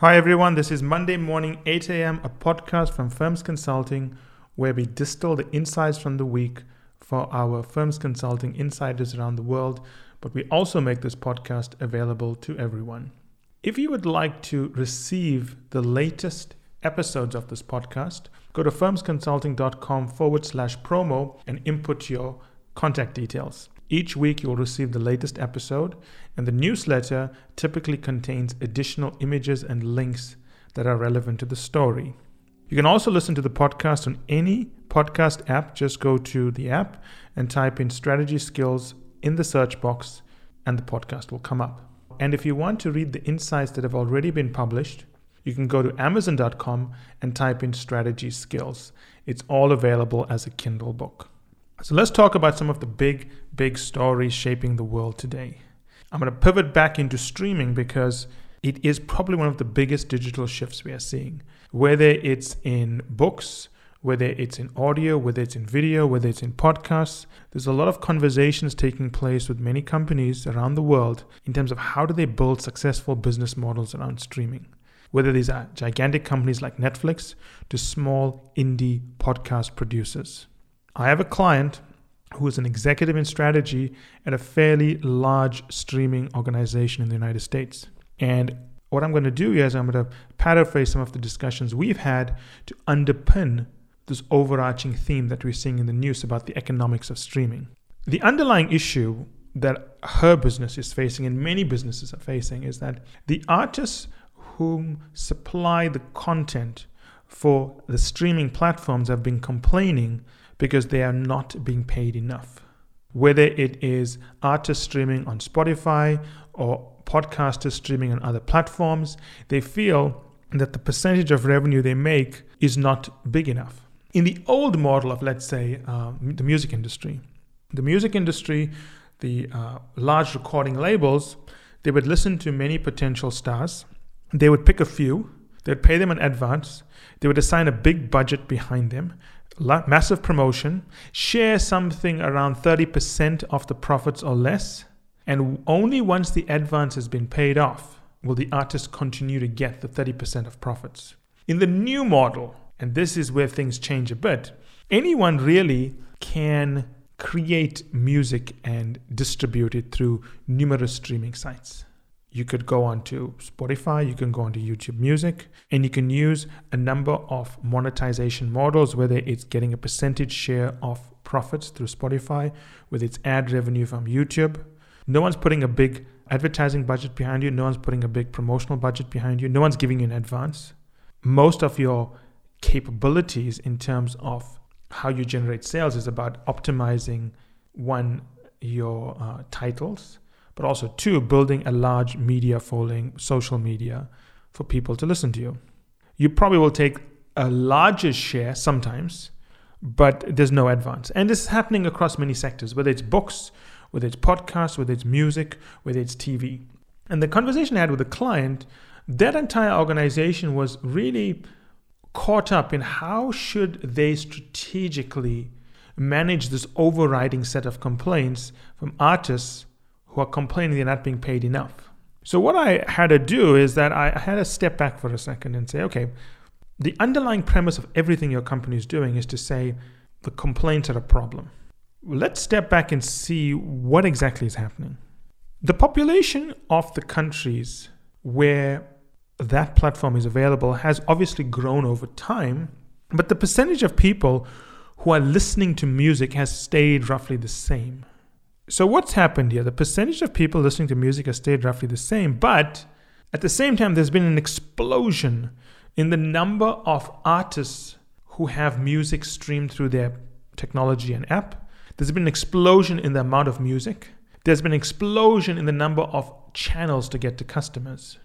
Hi, everyone. This is Monday morning, 8 a.m., a podcast from Firms Consulting where we distill the insights from the week for our Firms Consulting insiders around the world. But we also make this podcast available to everyone. If you would like to receive the latest episodes of this podcast, go to firmsconsulting.com forward slash promo and input your contact details. Each week, you'll receive the latest episode, and the newsletter typically contains additional images and links that are relevant to the story. You can also listen to the podcast on any podcast app. Just go to the app and type in strategy skills in the search box, and the podcast will come up. And if you want to read the insights that have already been published, you can go to amazon.com and type in strategy skills. It's all available as a Kindle book. So let's talk about some of the big, big stories shaping the world today. I'm going to pivot back into streaming because it is probably one of the biggest digital shifts we are seeing. Whether it's in books, whether it's in audio, whether it's in video, whether it's in podcasts, there's a lot of conversations taking place with many companies around the world in terms of how do they build successful business models around streaming. Whether these are gigantic companies like Netflix to small indie podcast producers. I have a client who is an executive in strategy at a fairly large streaming organization in the United States. And what I'm going to do is I'm going to paraphrase some of the discussions we've had to underpin this overarching theme that we're seeing in the news about the economics of streaming. The underlying issue that her business is facing and many businesses are facing is that the artists whom supply the content for the streaming platforms have been complaining because they are not being paid enough. Whether it is artists streaming on Spotify or podcasters streaming on other platforms, they feel that the percentage of revenue they make is not big enough. In the old model of, let's say, uh, the music industry, the music industry, the uh, large recording labels, they would listen to many potential stars. They would pick a few, they would pay them in advance, they would assign a big budget behind them, massive promotion, share something around 30% of the profits or less, and only once the advance has been paid off will the artist continue to get the 30% of profits. In the new model, and this is where things change a bit, anyone really can create music and distribute it through numerous streaming sites. You could go onto Spotify, you can go onto YouTube Music, and you can use a number of monetization models, whether it's getting a percentage share of profits through Spotify, whether it's ad revenue from YouTube. No one's putting a big advertising budget behind you, no one's putting a big promotional budget behind you, no one's giving you an advance. Most of your capabilities in terms of how you generate sales is about optimizing one, your uh, titles but also two, building a large media following, social media, for people to listen to you. You probably will take a larger share sometimes, but there's no advance. And this is happening across many sectors, whether it's books, whether it's podcasts, whether it's music, whether it's TV. And the conversation I had with the client, that entire organization was really caught up in how should they strategically manage this overriding set of complaints from artists who are complaining they're not being paid enough. So, what I had to do is that I had to step back for a second and say, okay, the underlying premise of everything your company is doing is to say the complaints are a problem. Let's step back and see what exactly is happening. The population of the countries where that platform is available has obviously grown over time, but the percentage of people who are listening to music has stayed roughly the same. So, what's happened here? The percentage of people listening to music has stayed roughly the same, but at the same time, there's been an explosion in the number of artists who have music streamed through their technology and app. There's been an explosion in the amount of music. There's been an explosion in the number of channels to get to customers.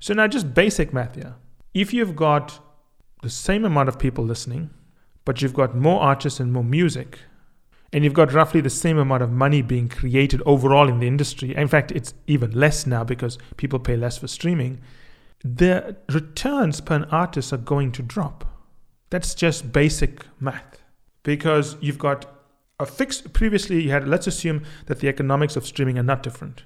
So, now just basic math here. If you've got the same amount of people listening, but you've got more artists and more music, and you've got roughly the same amount of money being created overall in the industry. In fact, it's even less now because people pay less for streaming. The returns per artist are going to drop. That's just basic math because you've got a fixed. Previously, you had, let's assume that the economics of streaming are not different.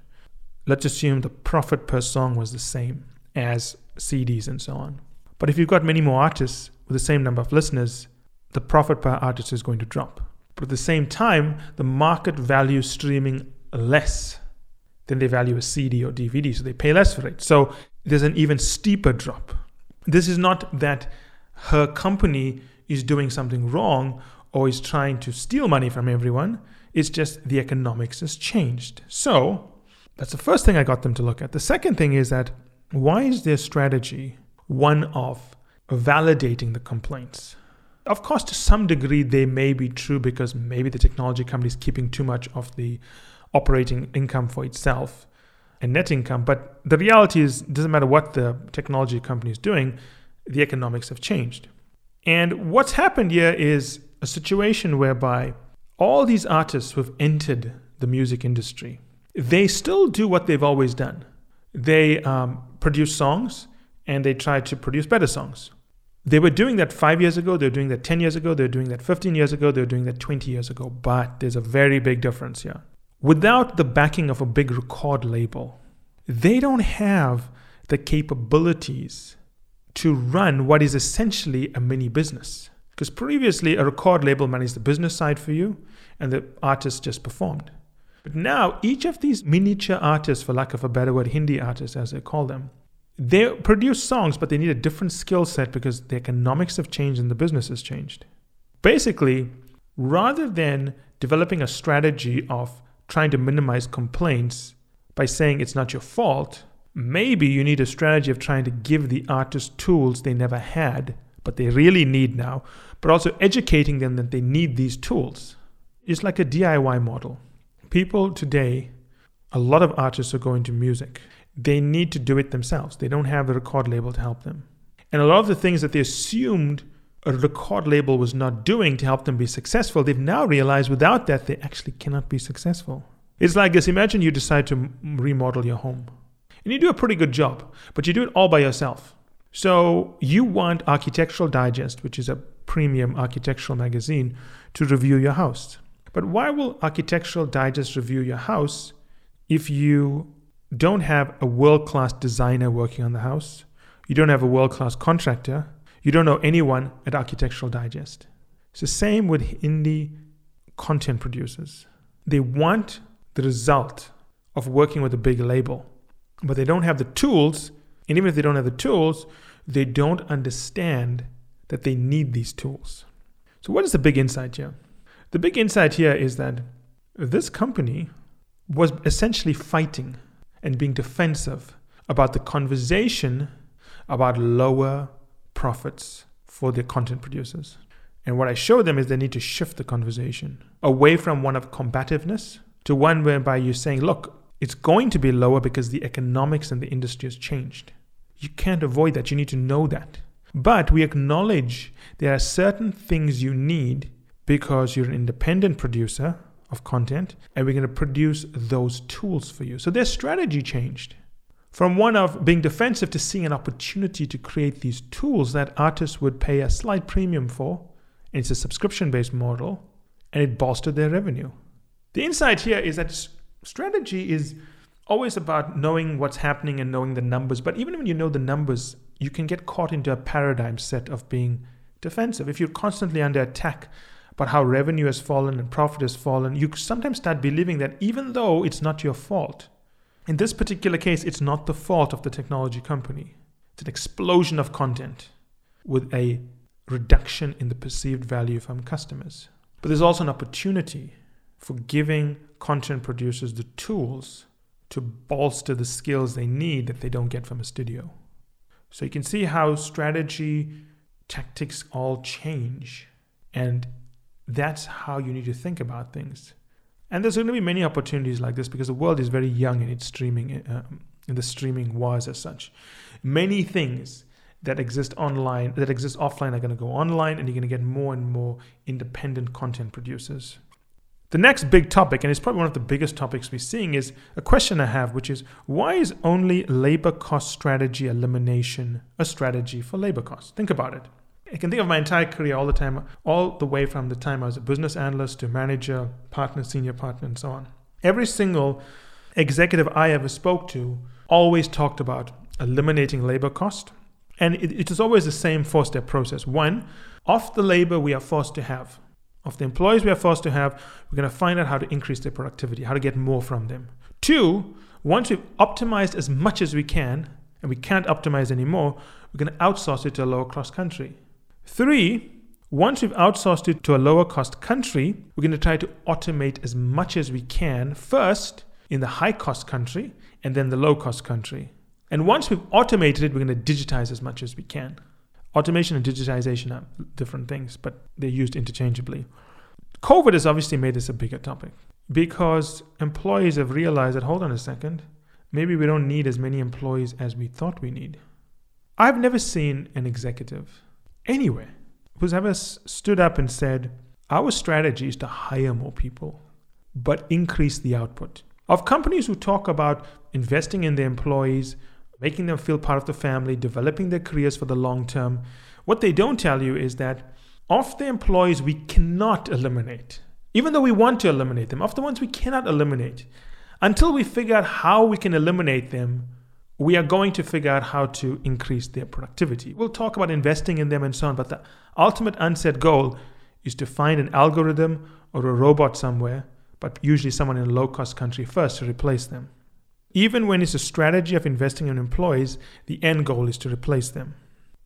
Let's assume the profit per song was the same as CDs and so on. But if you've got many more artists with the same number of listeners, the profit per artist is going to drop. But at the same time, the market values streaming less than they value a CD or DVD, so they pay less for it. So there's an even steeper drop. This is not that her company is doing something wrong or is trying to steal money from everyone. It's just the economics has changed. So that's the first thing I got them to look at. The second thing is that why is their strategy one of validating the complaints? Of course, to some degree, they may be true because maybe the technology company is keeping too much of the operating income for itself and net income. But the reality is, it doesn't matter what the technology company is doing, the economics have changed. And what's happened here is a situation whereby all these artists who have entered the music industry, they still do what they've always done. They um, produce songs and they try to produce better songs. They were doing that five years ago, they're doing that 10 years ago, they're doing that 15 years ago, they're doing that 20 years ago. But there's a very big difference here. Without the backing of a big record label, they don't have the capabilities to run what is essentially a mini business. Because previously, a record label managed the business side for you, and the artist just performed. But now, each of these miniature artists, for lack of a better word, indie artists as they call them, they produce songs, but they need a different skill set because the economics have changed and the business has changed. Basically, rather than developing a strategy of trying to minimize complaints by saying it's not your fault, maybe you need a strategy of trying to give the artist tools they never had, but they really need now, but also educating them that they need these tools. It's like a DIY model. People today, a lot of artists are going to music they need to do it themselves. They don't have a record label to help them. And a lot of the things that they assumed a record label was not doing to help them be successful, they've now realized without that, they actually cannot be successful. It's like this imagine you decide to remodel your home. And you do a pretty good job, but you do it all by yourself. So you want Architectural Digest, which is a premium architectural magazine, to review your house. But why will Architectural Digest review your house if you don't have a world class designer working on the house, you don't have a world class contractor, you don't know anyone at Architectural Digest. It's the same with indie content producers. They want the result of working with a big label, but they don't have the tools. And even if they don't have the tools, they don't understand that they need these tools. So, what is the big insight here? The big insight here is that this company was essentially fighting and being defensive about the conversation about lower profits for their content producers. And what I show them is they need to shift the conversation away from one of combativeness to one whereby you're saying, look, it's going to be lower because the economics and the industry has changed. You can't avoid that. You need to know that. But we acknowledge there are certain things you need because you're an independent producer of content and we're going to produce those tools for you. So their strategy changed from one of being defensive to seeing an opportunity to create these tools that artists would pay a slight premium for. And it's a subscription based model and it bolstered their revenue. The insight here is that strategy is always about knowing what's happening and knowing the numbers. But even when you know the numbers, you can get caught into a paradigm set of being defensive. If you're constantly under attack but how revenue has fallen and profit has fallen, you sometimes start believing that even though it's not your fault, in this particular case, it's not the fault of the technology company. It's an explosion of content with a reduction in the perceived value from customers. But there's also an opportunity for giving content producers the tools to bolster the skills they need that they don't get from a studio. So you can see how strategy, tactics all change. And that's how you need to think about things. And there's going to be many opportunities like this because the world is very young in its streaming, uh, in the streaming wars as such. Many things that exist online, that exist offline, are going to go online, and you're going to get more and more independent content producers. The next big topic, and it's probably one of the biggest topics we're seeing, is a question I have, which is why is only labor cost strategy elimination a strategy for labor costs? Think about it. I can think of my entire career all the time, all the way from the time I was a business analyst to manager, partner, senior partner, and so on. Every single executive I ever spoke to always talked about eliminating labor cost. And it, it is always the same four step process. One, of the labor we are forced to have, of the employees we are forced to have, we're going to find out how to increase their productivity, how to get more from them. Two, once we've optimized as much as we can, and we can't optimize anymore, we're going to outsource it to a lower cost country. Three, once we've outsourced it to a lower cost country, we're going to try to automate as much as we can first in the high cost country and then the low cost country. And once we've automated it, we're going to digitize as much as we can. Automation and digitization are different things, but they're used interchangeably. COVID has obviously made this a bigger topic because employees have realized that, hold on a second, maybe we don't need as many employees as we thought we need. I've never seen an executive anywhere who's ever stood up and said, Our strategy is to hire more people, but increase the output. Of companies who talk about investing in their employees, making them feel part of the family, developing their careers for the long term, what they don't tell you is that of the employees we cannot eliminate, even though we want to eliminate them, of the ones we cannot eliminate, until we figure out how we can eliminate them, we are going to figure out how to increase their productivity. We'll talk about investing in them and so on, but the ultimate unset goal is to find an algorithm or a robot somewhere, but usually someone in a low cost country first to replace them. Even when it's a strategy of investing in employees, the end goal is to replace them.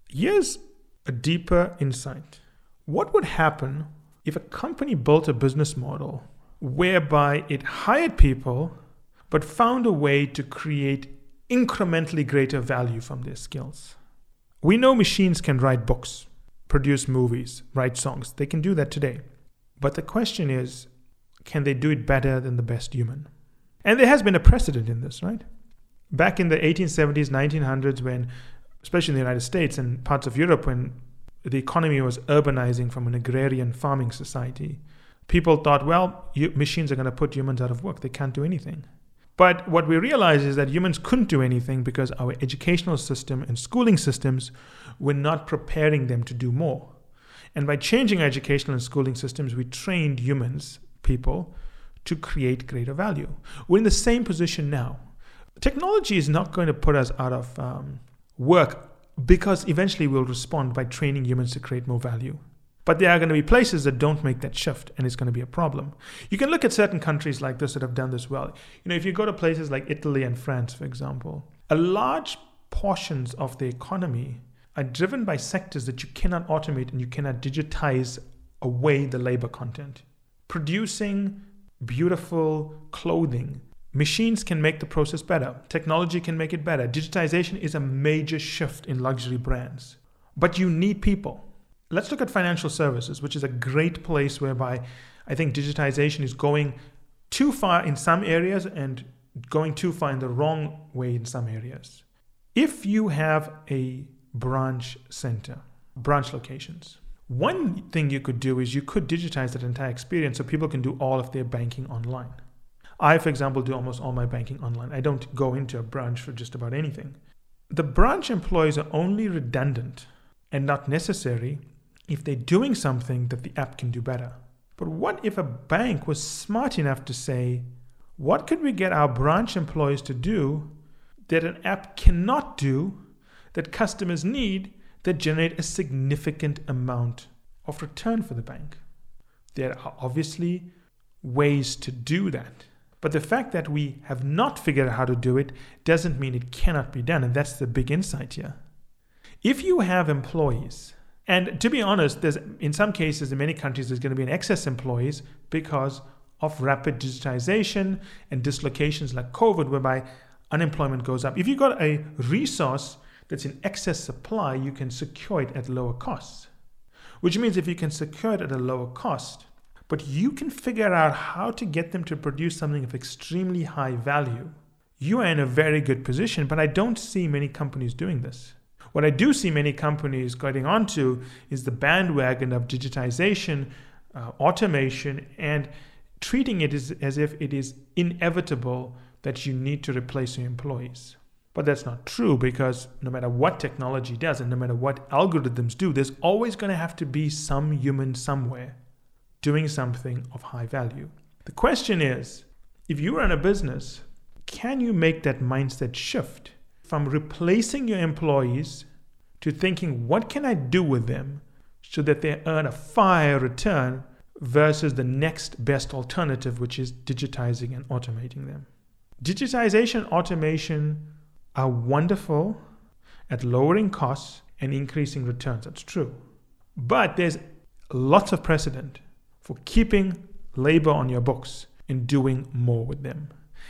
Here's a deeper insight. What would happen if a company built a business model whereby it hired people but found a way to create incrementally greater value from their skills. We know machines can write books, produce movies, write songs. They can do that today. But the question is can they do it better than the best human? And there has been a precedent in this, right? Back in the 1870s, 1900s, when, especially in the United States and parts of Europe, when the economy was urbanizing from an agrarian farming society, people thought, well, machines are going to put humans out of work. They can't do anything. But what we realized is that humans couldn't do anything because our educational system and schooling systems were not preparing them to do more. And by changing our educational and schooling systems, we trained humans, people, to create greater value. We're in the same position now. Technology is not going to put us out of um, work because eventually we'll respond by training humans to create more value. But there are going to be places that don't make that shift, and it's going to be a problem. You can look at certain countries like this that have done this well. You know, if you go to places like Italy and France, for example, a large portions of the economy are driven by sectors that you cannot automate and you cannot digitize away the labor content. Producing beautiful clothing, machines can make the process better. Technology can make it better. Digitization is a major shift in luxury brands. But you need people let's look at financial services, which is a great place whereby I think digitization is going too far in some areas and going too far in the wrong way in some areas. If you have a branch center, branch locations, one thing you could do is you could digitize that entire experience so people can do all of their banking online. I, for example, do almost all my banking online. I don't go into a branch for just about anything. The branch employees are only redundant and not necessary if they're doing something that the app can do better. But what if a bank was smart enough to say, what could we get our branch employees to do that an app cannot do that customers need that generate a significant amount of return for the bank? There are obviously ways to do that. But the fact that we have not figured out how to do it doesn't mean it cannot be done. And that's the big insight here. If you have employees and to be honest, there's in some cases in many countries there's going to be an excess employees because of rapid digitization and dislocations like COVID, whereby unemployment goes up. If you've got a resource that's in excess supply, you can secure it at lower costs. Which means if you can secure it at a lower cost, but you can figure out how to get them to produce something of extremely high value, you are in a very good position. But I don't see many companies doing this. What I do see many companies getting onto is the bandwagon of digitization, uh, automation, and treating it as, as if it is inevitable that you need to replace your employees. But that's not true because no matter what technology does and no matter what algorithms do, there's always going to have to be some human somewhere doing something of high value. The question is if you run a business, can you make that mindset shift from replacing your employees to thinking, what can I do with them so that they earn a fire return versus the next best alternative, which is digitizing and automating them. Digitization, automation are wonderful at lowering costs and increasing returns. That's true. But there's lots of precedent for keeping labor on your books and doing more with them.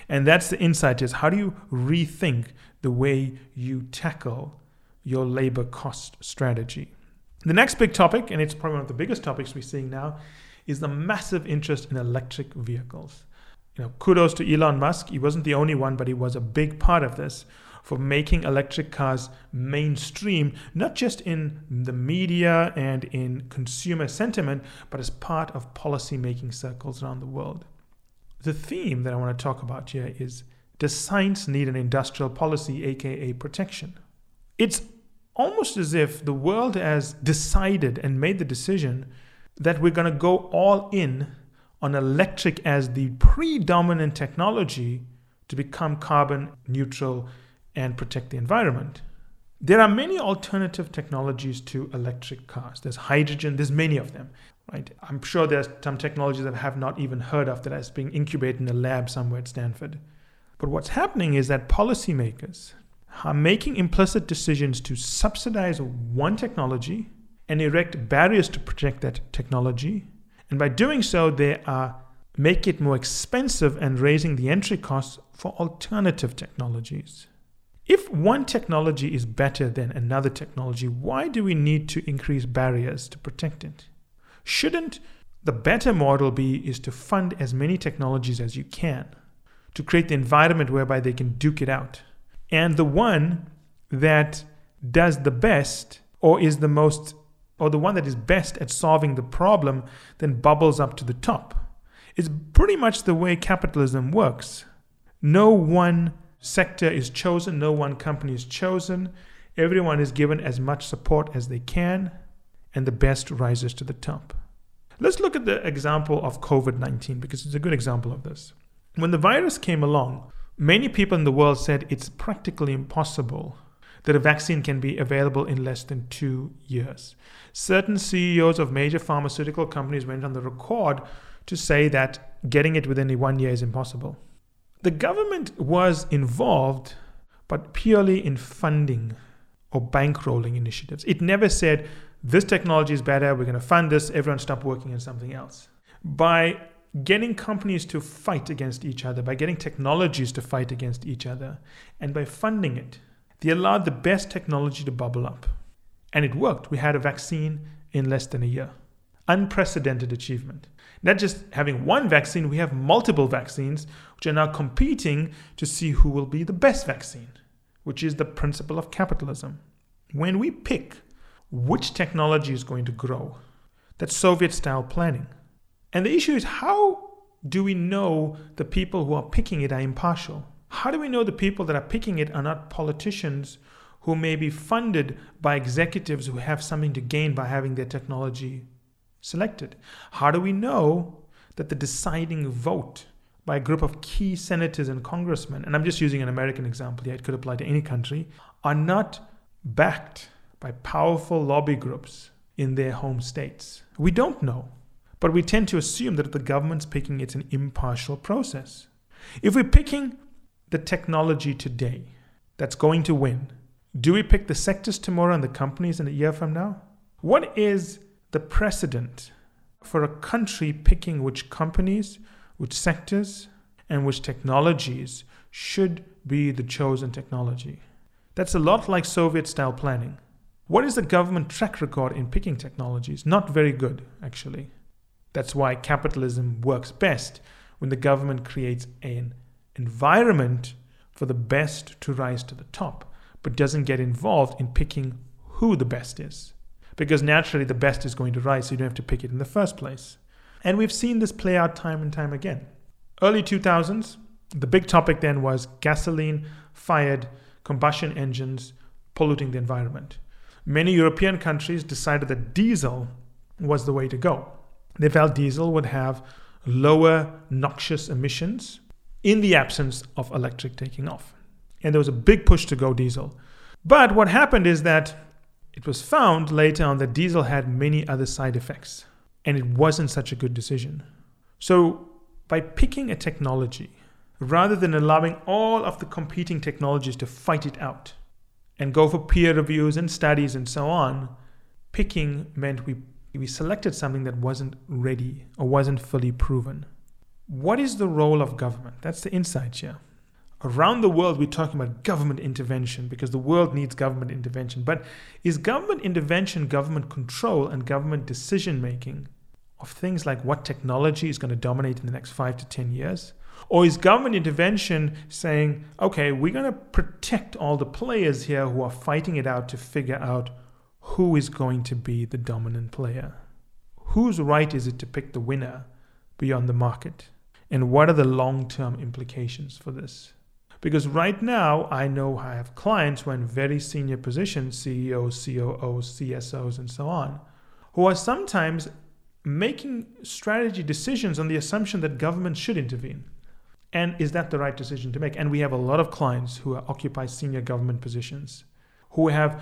And that's the insight is how do you rethink the way you tackle your labor cost strategy? The next big topic, and it's probably one of the biggest topics we're seeing now, is the massive interest in electric vehicles. You know, kudos to Elon Musk. He wasn't the only one, but he was a big part of this for making electric cars mainstream, not just in the media and in consumer sentiment, but as part of policy making circles around the world. The theme that I want to talk about here is Does science need an industrial policy, aka protection? It's almost as if the world has decided and made the decision that we're going to go all in on electric as the predominant technology to become carbon neutral and protect the environment. There are many alternative technologies to electric cars. There's hydrogen, there's many of them, right? I'm sure there's some technologies that I have not even heard of that is being incubated in a lab somewhere at Stanford. But what's happening is that policymakers are making implicit decisions to subsidize one technology and erect barriers to protect that technology. And by doing so, they are make it more expensive and raising the entry costs for alternative technologies. If one technology is better than another technology, why do we need to increase barriers to protect it? Shouldn't the better model be is to fund as many technologies as you can to create the environment whereby they can duke it out? And the one that does the best or is the most or the one that is best at solving the problem then bubbles up to the top. It's pretty much the way capitalism works. No one sector is chosen, no one company is chosen. Everyone is given as much support as they can, and the best rises to the top. Let's look at the example of COVID 19 because it's a good example of this. When the virus came along, many people in the world said it's practically impossible that a vaccine can be available in less than two years. Certain CEOs of major pharmaceutical companies went on the record to say that getting it within one year is impossible. The government was involved, but purely in funding or bankrolling initiatives. It never said, this technology is better, we're going to fund this, everyone stop working on something else. By getting companies to fight against each other, by getting technologies to fight against each other, and by funding it, they allowed the best technology to bubble up. And it worked. We had a vaccine in less than a year. Unprecedented achievement. Not just having one vaccine, we have multiple vaccines which are now competing to see who will be the best vaccine, which is the principle of capitalism. When we pick which technology is going to grow, that's Soviet style planning. And the issue is how do we know the people who are picking it are impartial? How do we know the people that are picking it are not politicians who may be funded by executives who have something to gain by having their technology selected? How do we know that the deciding vote by a group of key senators and congressmen, and I'm just using an American example here, it could apply to any country, are not backed by powerful lobby groups in their home states? We don't know. But we tend to assume that if the government's picking, it's an impartial process. If we're picking the technology today that's going to win, do we pick the sectors tomorrow and the companies in a year from now? What is the precedent for a country picking which companies, which sectors, and which technologies should be the chosen technology? That's a lot like Soviet style planning. What is the government track record in picking technologies? Not very good, actually. That's why capitalism works best when the government creates an environment for the best to rise to the top, but doesn't get involved in picking who the best is because naturally the best is going to rise, so you don't have to pick it in the first place. And we've seen this play out time and time again. Early 2000s, the big topic then was gasoline fired combustion engines polluting the environment. Many European countries decided that diesel was the way to go. They felt diesel would have lower noxious emissions in the absence of electric taking off. And there was a big push to go diesel. But what happened is that it was found later on that diesel had many other side effects, and it wasn't such a good decision. So, by picking a technology, rather than allowing all of the competing technologies to fight it out and go for peer reviews and studies and so on, picking meant we, we selected something that wasn't ready or wasn't fully proven. What is the role of government? That's the insight here. Around the world, we're talking about government intervention because the world needs government intervention. But is government intervention government control and government decision making of things like what technology is going to dominate in the next five to 10 years? Or is government intervention saying, okay, we're going to protect all the players here who are fighting it out to figure out who is going to be the dominant player? Whose right is it to pick the winner beyond the market? And what are the long term implications for this? Because right now, I know I have clients who are in very senior positions CEOs, COOs, CSOs, and so on who are sometimes making strategy decisions on the assumption that government should intervene. And is that the right decision to make? And we have a lot of clients who occupy senior government positions who have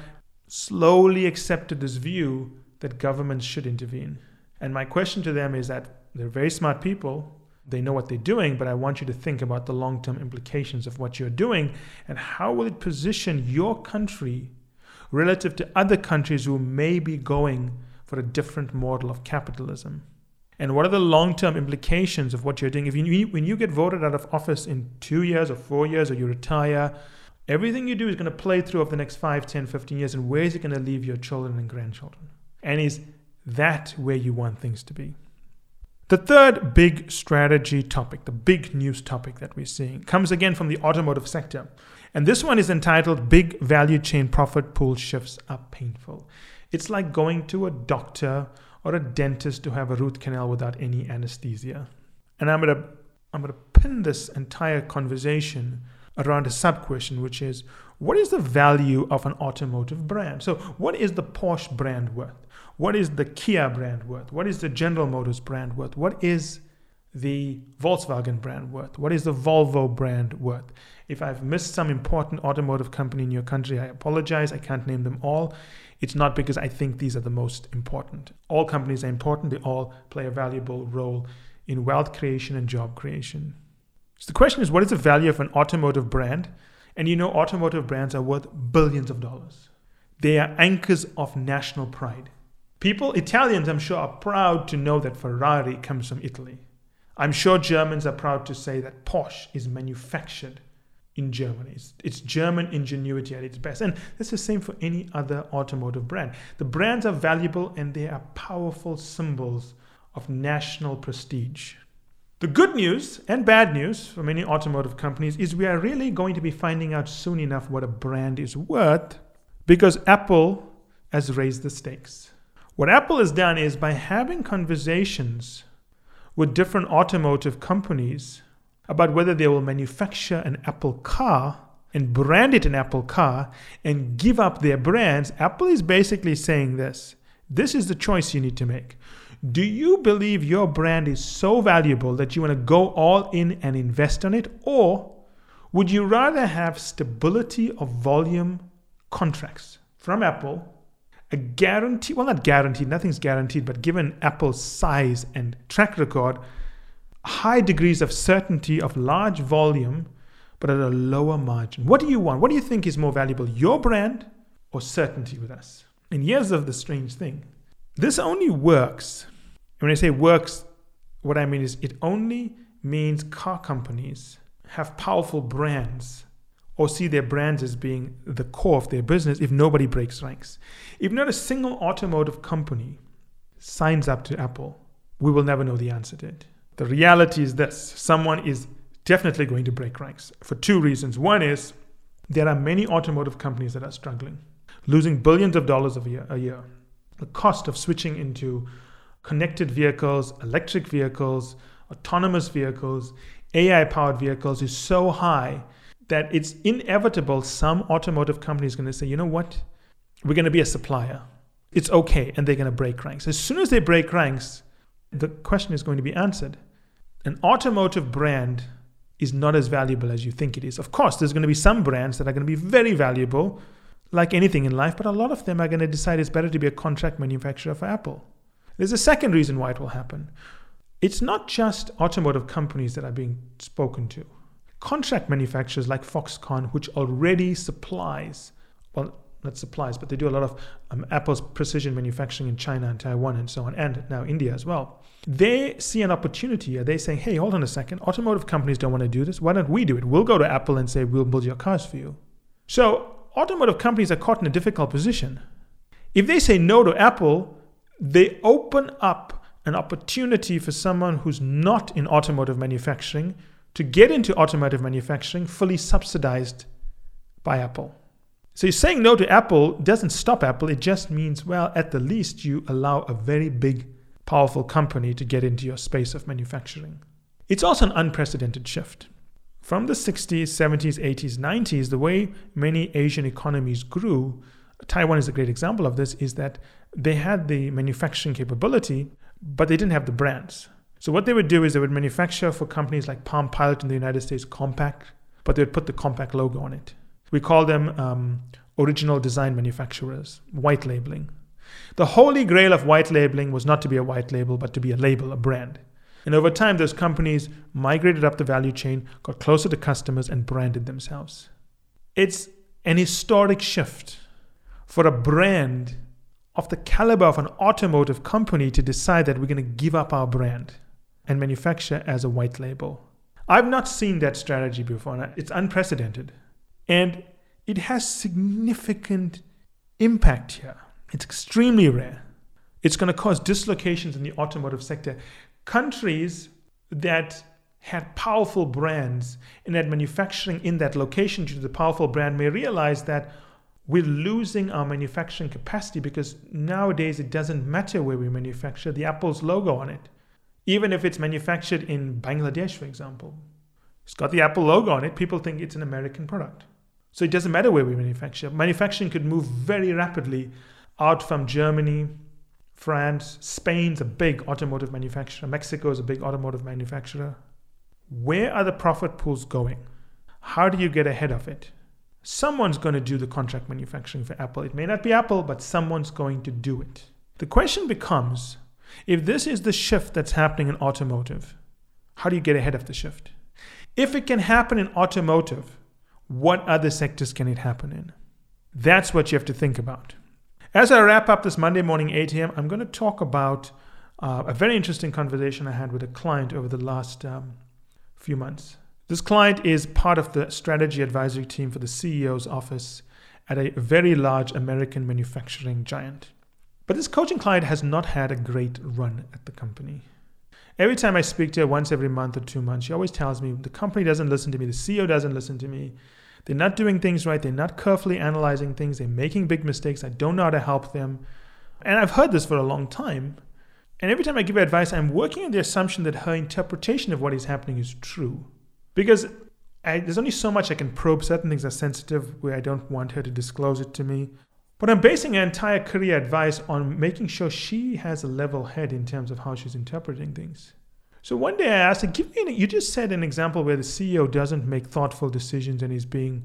slowly accepted this view that governments should intervene. And my question to them is that they're very smart people they know what they're doing, but I want you to think about the long term implications of what you're doing and how will it position your country relative to other countries who may be going for a different model of capitalism. And what are the long term implications of what you're doing? If you, when you get voted out of office in two years or four years or you retire, everything you do is going to play through over the next 5, 10, 15 years. And where is it going to leave your children and grandchildren? And is that where you want things to be? The third big strategy topic, the big news topic that we're seeing, comes again from the automotive sector. And this one is entitled Big Value Chain Profit Pool Shifts Are Painful. It's like going to a doctor or a dentist to have a root canal without any anesthesia. And I'm going to I'm going to pin this entire conversation around a sub question, which is what is the value of an automotive brand? So, what is the Porsche brand worth? What is the Kia brand worth? What is the General Motors brand worth? What is the Volkswagen brand worth? What is the Volvo brand worth? If I've missed some important automotive company in your country, I apologize. I can't name them all. It's not because I think these are the most important. All companies are important, they all play a valuable role in wealth creation and job creation. So the question is what is the value of an automotive brand? And you know, automotive brands are worth billions of dollars. They are anchors of national pride. People, Italians, I'm sure, are proud to know that Ferrari comes from Italy. I'm sure Germans are proud to say that Porsche is manufactured in Germany. It's, it's, German ingenuity at its best. And that's the same for any other automotive brand. The brands are valuable and they are powerful symbols of national prestige. The good news and bad news for many automotive companies is we are really going to be finding out soon enough what a brand is worth because Apple has raised the stakes. What Apple has done is by having conversations with different automotive companies about whether they will manufacture an Apple car and brand it an Apple car and give up their brands, Apple is basically saying this this is the choice you need to make. Do you believe your brand is so valuable that you want to go all in and invest on it? Or would you rather have stability of volume contracts from Apple a guarantee, well, not guaranteed, nothing's guaranteed, but given Apple's size and track record, high degrees of certainty of large volume, but at a lower margin. What do you want? What do you think is more valuable, your brand or certainty with us? And here's of the strange thing this only works. And when I say works, what I mean is it only means car companies have powerful brands or see their brands as being the core of their business if nobody breaks ranks. If not a single automotive company signs up to Apple, we will never know the answer to it. The reality is this someone is definitely going to break ranks for two reasons. One is there are many automotive companies that are struggling, losing billions of dollars a year. A year. The cost of switching into connected vehicles, electric vehicles, autonomous vehicles, AI powered vehicles is so high that it's inevitable some automotive company is going to say, you know what? We're going to be a supplier. It's okay. And they're going to break ranks. As soon as they break ranks, the question is going to be answered. An automotive brand is not as valuable as you think it is. Of course, there's going to be some brands that are going to be very valuable, like anything in life, but a lot of them are going to decide it's better to be a contract manufacturer for Apple. There's a second reason why it will happen. It's not just automotive companies that are being spoken to. Contract manufacturers like Foxconn, which already supplies, well, not supplies, but they do a lot of um, Apple's precision manufacturing in China and Taiwan and so on, and now India as well. They see an opportunity. They say, hey, hold on a second. Automotive companies don't want to do this. Why don't we do it? We'll go to Apple and say, we'll build your cars for you. So automotive companies are caught in a difficult position. If they say no to Apple, they open up an opportunity for someone who's not in automotive manufacturing to get into automotive manufacturing fully subsidized by Apple. So you're saying no to Apple doesn't stop Apple, it just means, well, at the least, you allow a very big, powerful company to get into your space of manufacturing. It's also an unprecedented shift. From the 60s, 70s, 80s, 90s, the way many Asian economies grew, Taiwan is a great example of this, is that they had the manufacturing capability, but they didn't have the brands. So what they would do is they would manufacture for companies like Palm Pilot in the United States, Compaq, but they would put the Compaq logo on it. We call them um, original design manufacturers, white labeling. The holy grail of white labeling was not to be a white label, but to be a label, a brand. And over time, those companies migrated up the value chain, got closer to customers, and branded themselves. It's an historic shift for a brand of the caliber of an automotive company to decide that we're going to give up our brand and manufacture as a white label. I've not seen that strategy before. It's unprecedented. And it has significant impact here. It's extremely rare. It's going to cause dislocations in the automotive sector. Countries that had powerful brands and had manufacturing in that location due to the powerful brand may realize that we're losing our manufacturing capacity because nowadays it doesn't matter where we manufacture the Apple's logo on it. Even if it's manufactured in Bangladesh, for example, it's got the Apple logo on it, people think it's an American product. So it doesn't matter where we manufacture. Manufacturing could move very rapidly out from Germany, France, Spain's a big automotive manufacturer, Mexico is a big automotive manufacturer. Where are the profit pools going? How do you get ahead of it? someone's going to do the contract manufacturing for Apple. It may not be Apple, but someone's going to do it. The question becomes if this is the shift that's happening in automotive, how do you get ahead of the shift? If it can happen in automotive, what other sectors can it happen in? That's what you have to think about. As I wrap up this Monday morning 8 a.m., I'm going to talk about uh, a very interesting conversation I had with a client over the last um, few months. This client is part of the strategy advisory team for the CEO's office at a very large American manufacturing giant. But this coaching client has not had a great run at the company. Every time I speak to her once every month or two months, she always tells me the company doesn't listen to me, the CEO doesn't listen to me. They're not doing things right, they're not carefully analyzing things, they're making big mistakes, I don't know how to help them. And I've heard this for a long time. And every time I give her advice, I'm working on the assumption that her interpretation of what is happening is true because I, there's only so much I can probe. Certain things are sensitive where I don't want her to disclose it to me. But I'm basing her entire career advice on making sure she has a level head in terms of how she's interpreting things. So one day I asked give me an, you just said an example where the CEO doesn't make thoughtful decisions and he's being,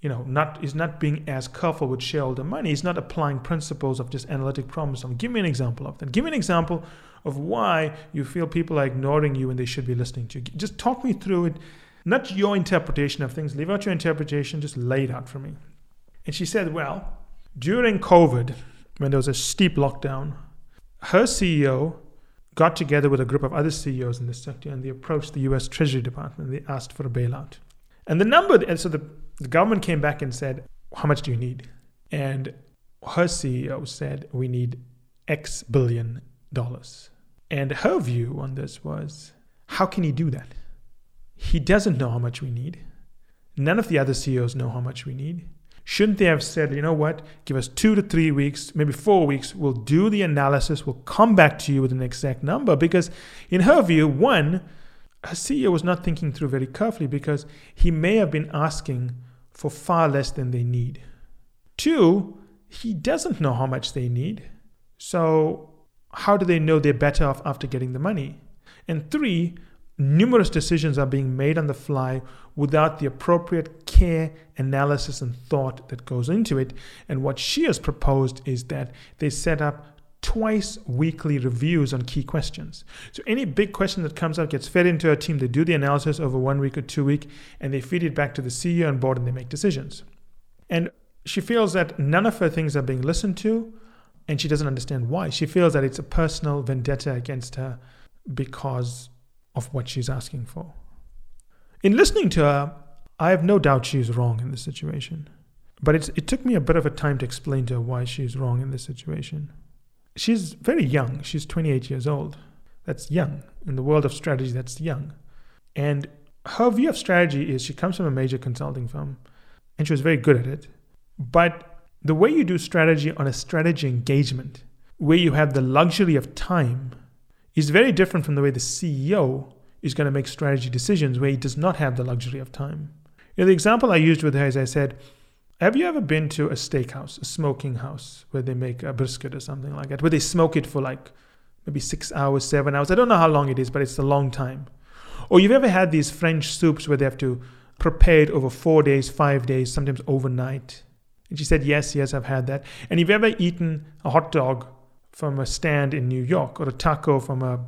you know, not is not being as careful with shareholder money. He's not applying principles of just analytic problem solving. Give me an example of that. Give me an example of why you feel people are ignoring you and they should be listening to you. Just talk me through it, not your interpretation of things. Leave out your interpretation, just lay it out for me. And she said, Well, during COVID, when there was a steep lockdown, her CEO got together with a group of other CEOs in the sector and they approached the US Treasury Department they asked for a bailout. And the number, and so the, the government came back and said, How much do you need? And her CEO said, We need X billion dollars. And her view on this was how can he do that? He doesn't know how much we need. None of the other CEOs know how much we need. Shouldn't they have said, you know what, give us two to three weeks, maybe four weeks, we'll do the analysis, we'll come back to you with an exact number? Because in her view, one, her CEO was not thinking through very carefully because he may have been asking for far less than they need. Two, he doesn't know how much they need. So how do they know they're better off after getting the money? And three, numerous decisions are being made on the fly without the appropriate care, analysis, and thought that goes into it. And what she has proposed is that they set up twice weekly reviews on key questions. So any big question that comes up gets fed into her team. They do the analysis over one week or two week, and they feed it back to the CEO and board, and they make decisions. And she feels that none of her things are being listened to, and she doesn't understand why. She feels that it's a personal vendetta against her because of what she's asking for. In listening to her, I have no doubt she's wrong in this situation. But it took me a bit of a time to explain to her why she's wrong in this situation. She's very young. She's 28 years old. That's young. In the world of strategy, that's young. And her view of strategy is she comes from a major consulting firm and she was very good at it. But the way you do strategy on a strategy engagement, where you have the luxury of time, is very different from the way the CEO is going to make strategy decisions where he does not have the luxury of time. You know, the example I used with her is I said, Have you ever been to a steakhouse, a smoking house, where they make a brisket or something like that, where they smoke it for like maybe six hours, seven hours? I don't know how long it is, but it's a long time. Or you've ever had these French soups where they have to prepare it over four days, five days, sometimes overnight? And she said, Yes, yes, I've had that. And you've ever eaten a hot dog from a stand in New York or a taco from a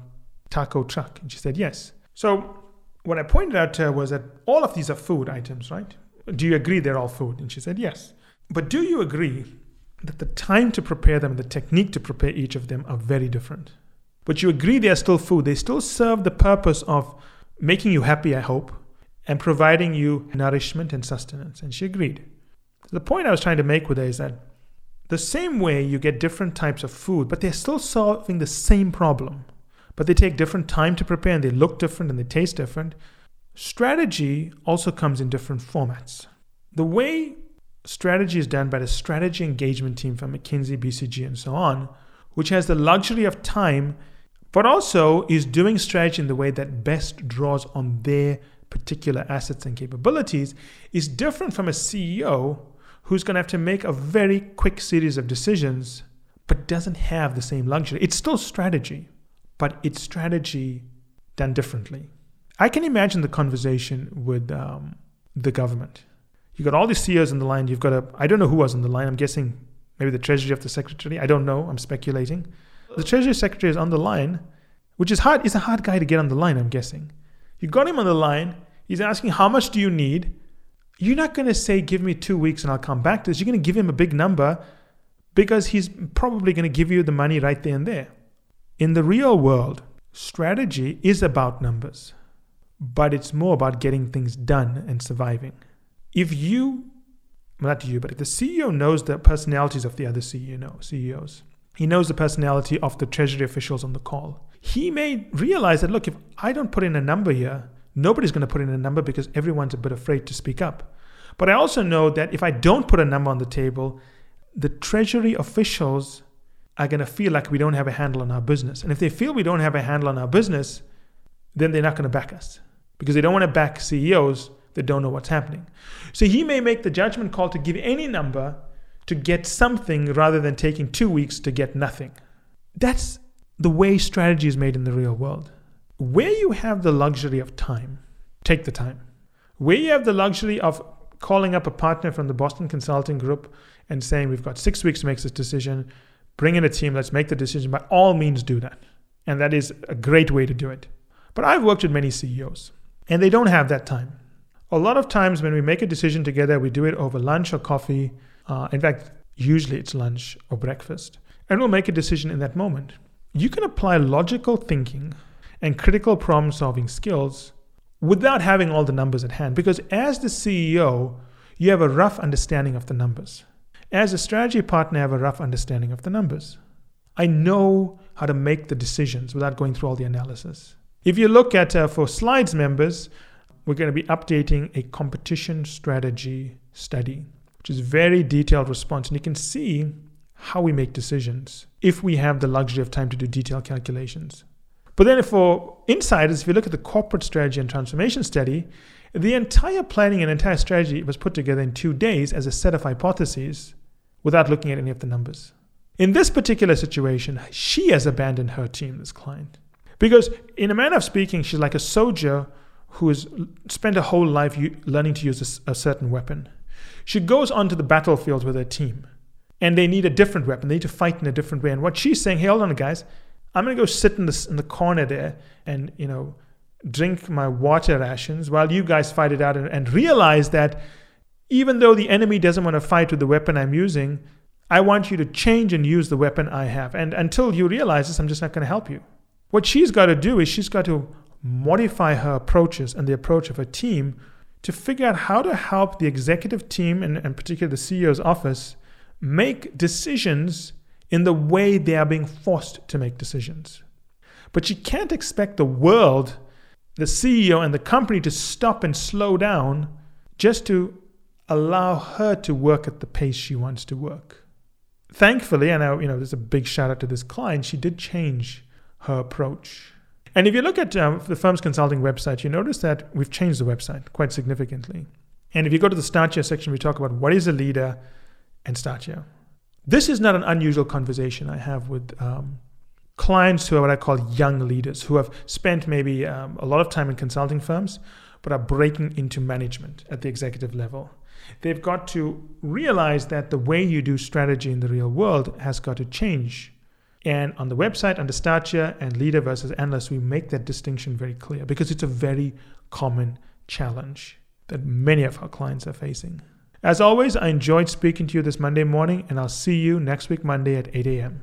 taco truck? And she said, Yes. So what I pointed out to her was that all of these are food items, right? Do you agree they're all food? And she said, yes. But do you agree that the time to prepare them and the technique to prepare each of them are very different? But you agree they are still food. They still serve the purpose of making you happy, I hope, and providing you nourishment and sustenance. And she agreed. The point I was trying to make with her is that the same way you get different types of food, but they're still solving the same problem but they take different time to prepare and they look different and they taste different. Strategy also comes in different formats. The way strategy is done by the strategy engagement team from McKinsey, BCG, and so on, which has the luxury of time, but also is doing strategy in the way that best draws on their particular assets and capabilities, is different from a CEO who's going to have to make a very quick series of decisions, but doesn't have the same luxury. It's still strategy but it's strategy done differently. I can imagine the conversation with um, the government. You got all these CEOs on the line. You've got a, I don't know who was on the line. I'm guessing maybe the Treasury of the Secretary. I don't know. I'm speculating. The Treasury Secretary is on the line, which is hard. It's a hard guy to get on the line, I'm guessing. You got him on the line. He's asking, How much do you need? You're not going to say, Give me two weeks and I'll come back to this. You're going to give him a big number because he's probably going to give you the money right there and there. In the real world, strategy is about numbers, but it's more about getting things done and surviving. If you, not you, but if the CEO knows the personalities of the other CEO, CEOs, he knows the personality of the treasury officials on the call. He may realize that, look, if I don't put in a number here, nobody's going to put in a number because everyone's a bit afraid to speak up. But I also know that if I don't put a number on the table, the treasury officials are going to feel like we don't have a handle on our business. And if they feel we don't have a handle on our business, then they're not going to back us because they don't want to back CEOs that don't know what's happening. So he may make the judgment call to give any number to get something rather than taking two weeks to get nothing. That's the way strategy is made in the real world. Where you have the luxury of time, take the time. Where you have the luxury of calling up a partner from the Boston Consulting Group and saying, We've got six weeks to make this decision bring in a team, let's make the decision. By all means, do that. And that is a great way to do it. But I've worked with many CEOs, and they don't have that time. A lot of times when we make a decision together, we do it over lunch or coffee. Uh, in fact, usually it's lunch or breakfast. And we'll make a decision in that moment. You can apply logical thinking and critical problem solving skills without having all the numbers at hand. Because as the CEO, you have a rough understanding of the numbers. As a strategy partner, I have a rough understanding of the numbers. I know how to make the decisions without going through all the analysis. If you look at uh, for slides members, we're going to be updating a competition strategy study, which is very detailed response. And you can see how we make decisions if we have the luxury of time to do detailed calculations. But then for insiders, if you look at the corporate strategy and transformation study, the entire planning and entire strategy was put together in two days as a set of hypotheses without looking at any of the numbers. In this particular situation, she has abandoned her team, this client, Because, in a manner of speaking, she's like a soldier who has spent her whole life learning to use a, a certain weapon. She goes onto the battlefield with her team, and they need a different weapon. They need to fight in a different way. And what she's saying, hey, hold on, guys, I'm going to go sit in the, in the corner there and, you know, drink my water rations while you guys fight it out and, and realize that even though the enemy doesn't want to fight with the weapon I'm using, I want you to change and use the weapon I have. And until you realize this, I'm just not going to help you. What she's got to do is she's got to modify her approaches and the approach of her team to figure out how to help the executive team and, and particularly the CEO's office make decisions in the way they are being forced to make decisions. But she can't expect the world, the CEO, and the company to stop and slow down just to allow her to work at the pace she wants to work. Thankfully, and I, you know, there's a big shout out to this client, she did change her approach. And if you look at um, the firm's consulting website, you notice that we've changed the website quite significantly. And if you go to the Start Here section, we talk about what is a leader and Start Here. This is not an unusual conversation I have with um, clients who are what I call young leaders, who have spent maybe um, a lot of time in consulting firms, but are breaking into management at the executive level. They've got to realize that the way you do strategy in the real world has got to change. And on the website, under Here and Leader versus Analyst, we make that distinction very clear because it's a very common challenge that many of our clients are facing. As always, I enjoyed speaking to you this Monday morning, and I'll see you next week, Monday at 8 a.m.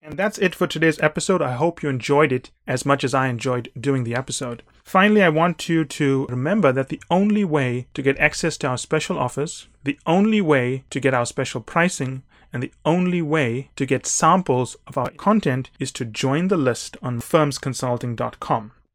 And that's it for today's episode. I hope you enjoyed it as much as I enjoyed doing the episode. Finally, I want you to remember that the only way to get access to our special offers, the only way to get our special pricing, and the only way to get samples of our content is to join the list on firmsconsulting.com.